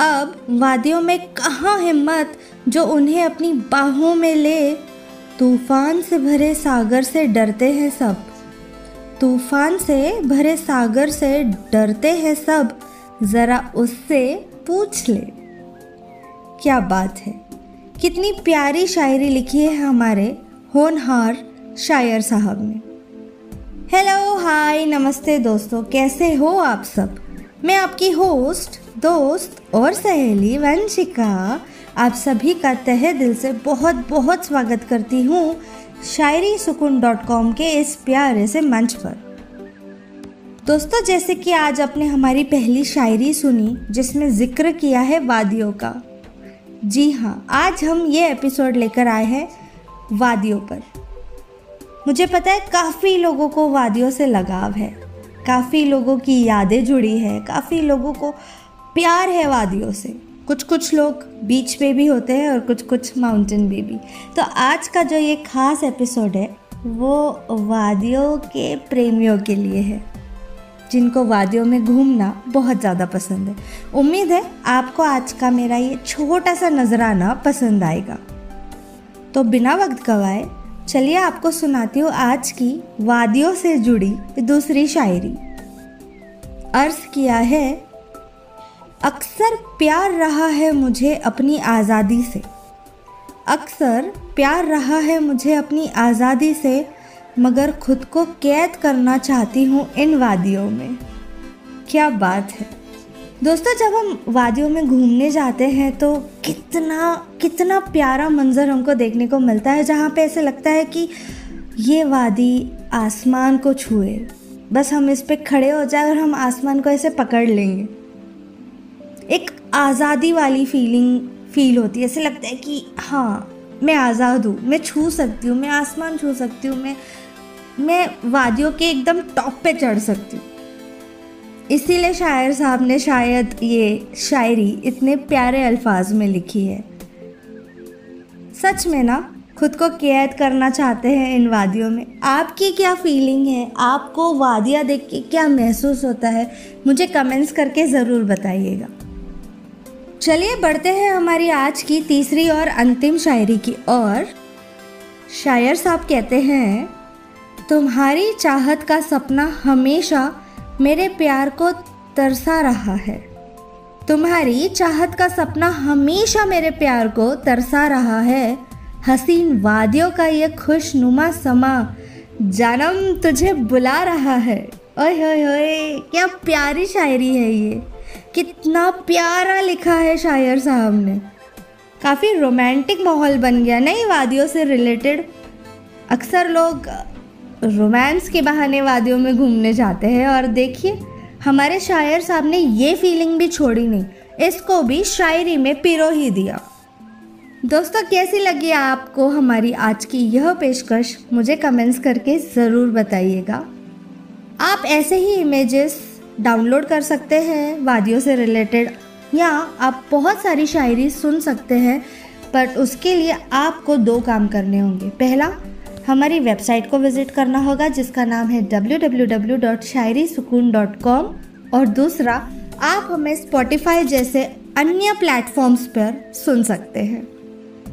अब वादियों में कहाँ हिम्मत जो उन्हें अपनी बाहों में ले? तूफ़ान से भरे सागर से डरते हैं सब। तूफ़ान से भरे सागर से डरते हैं सब। ज़रा उससे पूछ ले। क्या बात है। कितनी प्यारी शायरी लिखी है हमारे होनहार शायर साहब ने। हेलो हाय नमस्ते दोस्तों। कैसे हो आप सब? मैं आपकी होस्ट, दोस्त और सहेली वंशिका, आप सभी का तहे दिल से बहुत बहुत स्वागत करती हूँ शायरी सुकून डॉट कॉम के इस प्यारे से मंच पर। दोस्तों, जैसे कि आज आपने हमारी पहली शायरी सुनी, जिसमें ज़िक्र किया है वादियों का। जी हाँ आज हम ये एपिसोड लेकर आए हैं वादियों पर। मुझे पता है काफ़ी लोगों को वादियों से लगाव है। काफ़ी लोगों की यादें जुड़ी है, काफ़ी लोगों को प्यार है वादियों से। कुछ कुछ लोग बीच पे भी होते हैं और कुछ कुछ माउंटेन पे भी। तो आज का जो ये खास एपिसोड है, वो वादियों के प्रेमियों के लिए है। जिनको वादियों में घूमना बहुत ज़्यादा पसंद है। उम्मीद है आपको आज का मेरा ये छोटा सा नजराना पसंद आएगा। तो बिना वक्त गवाए चलिए आपको सुनाती हूँ आज की वादियों से जुड़ी दूसरी शायरी। अर्ज़ किया है, अक्सर प्यार रहा है मुझे अपनी आज़ादी से। अक्सर प्यार रहा है मुझे अपनी आज़ादी से, मगर खुद को कैद करना चाहती हूँ इन वादियों में। क्या बात है। दोस्तों, जब हम वादियों में घूमने जाते हैं तो कितना कितना प्यारा मंज़र हमको देखने को मिलता है, जहाँ पे ऐसे लगता है कि ये वादी आसमान को छुए। बस हम इस पर खड़े हो जाए और हम आसमान को ऐसे पकड़ लेंगे। एक आज़ादी वाली फीलिंग फील होती है। ऐसे लगता है कि हाँ मैं आज़ाद हूँ, मैं छू सकती हूँ, मैं आसमान छू सकती हूँ, मैं मैं वादियों के एकदम टॉप पे चढ़ सकती हूँ। इसीलिए शायर साहब ने शायद ये शायरी इतने प्यारे अल्फाज में लिखी है। सच में ना, खुद को कैद करना चाहते हैं इन वादियों में। आपकी क्या फीलिंग है? आपको वादियाँ देख के क्या महसूस होता है? मुझे कमेंट्स करके ज़रूर बताइएगा। चलिए, बढ़ते हैं हमारी आज की तीसरी और अंतिम शायरी की और शायर साहब कहते हैं, तुम्हारी चाहत का सपना हमेशा मेरे प्यार को तरसा रहा है। तुम्हारी चाहत का सपना हमेशा मेरे प्यार को तरसा रहा है। हसीन वादियों का ये खुशनुमा समा जन्म तुझे बुला रहा है। ओए होए होए, क्या प्यारी शायरी है ये। कितना प्यारा लिखा है शायर साहब ने। काफ़ी रोमांटिक माहौल बन गया नहीं वादियों से रिलेटेड अक्सर लोग रोमांस के बहाने वादियों में घूमने जाते हैं और देखिए, हमारे शायर साहब ने ये फीलिंग भी छोड़ी नहीं। इसको भी शायरी में पिरो ही दिया। दोस्तों, कैसी लगी आपको हमारी आज की यह पेशकश? मुझे कमेंट्स करके ज़रूर बताइएगा। आप ऐसे ही इमेजेस डाउनलोड कर सकते हैं वादियों से रिलेटेड या आप बहुत सारी शायरी सुन सकते हैं बट उसके लिए आपको दो काम करने होंगे। पहला हमारी वेबसाइट को विज़िट करना होगा, जिसका नाम है www.शायरीसुकून.com और दूसरा, आप हमें स्पॉटिफाई जैसे अन्य प्लेटफॉर्म्स पर सुन सकते हैं।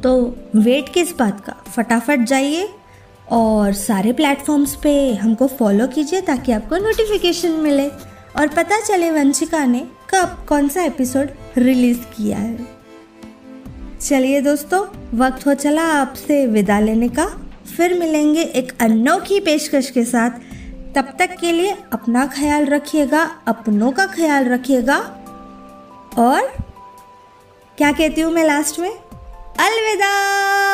तो वेट किस बात का? फटाफट जाइए और सारे प्लेटफॉर्म्स पे हमको फॉलो कीजिए ताकि आपको नोटिफिकेशन मिले और पता चले वंशिका ने कब कौन सा एपिसोड रिलीज़ किया है। चलिए दोस्तों, वक्त हो चला आपसे विदा लेने का। फिर मिलेंगे एक अनोखी पेशकश के साथ। तब तक के लिए अपना ख्याल रखिएगा, अपनों का ख्याल रखिएगा। और क्या कहती हूँ मैं लास्ट में? अलविदा!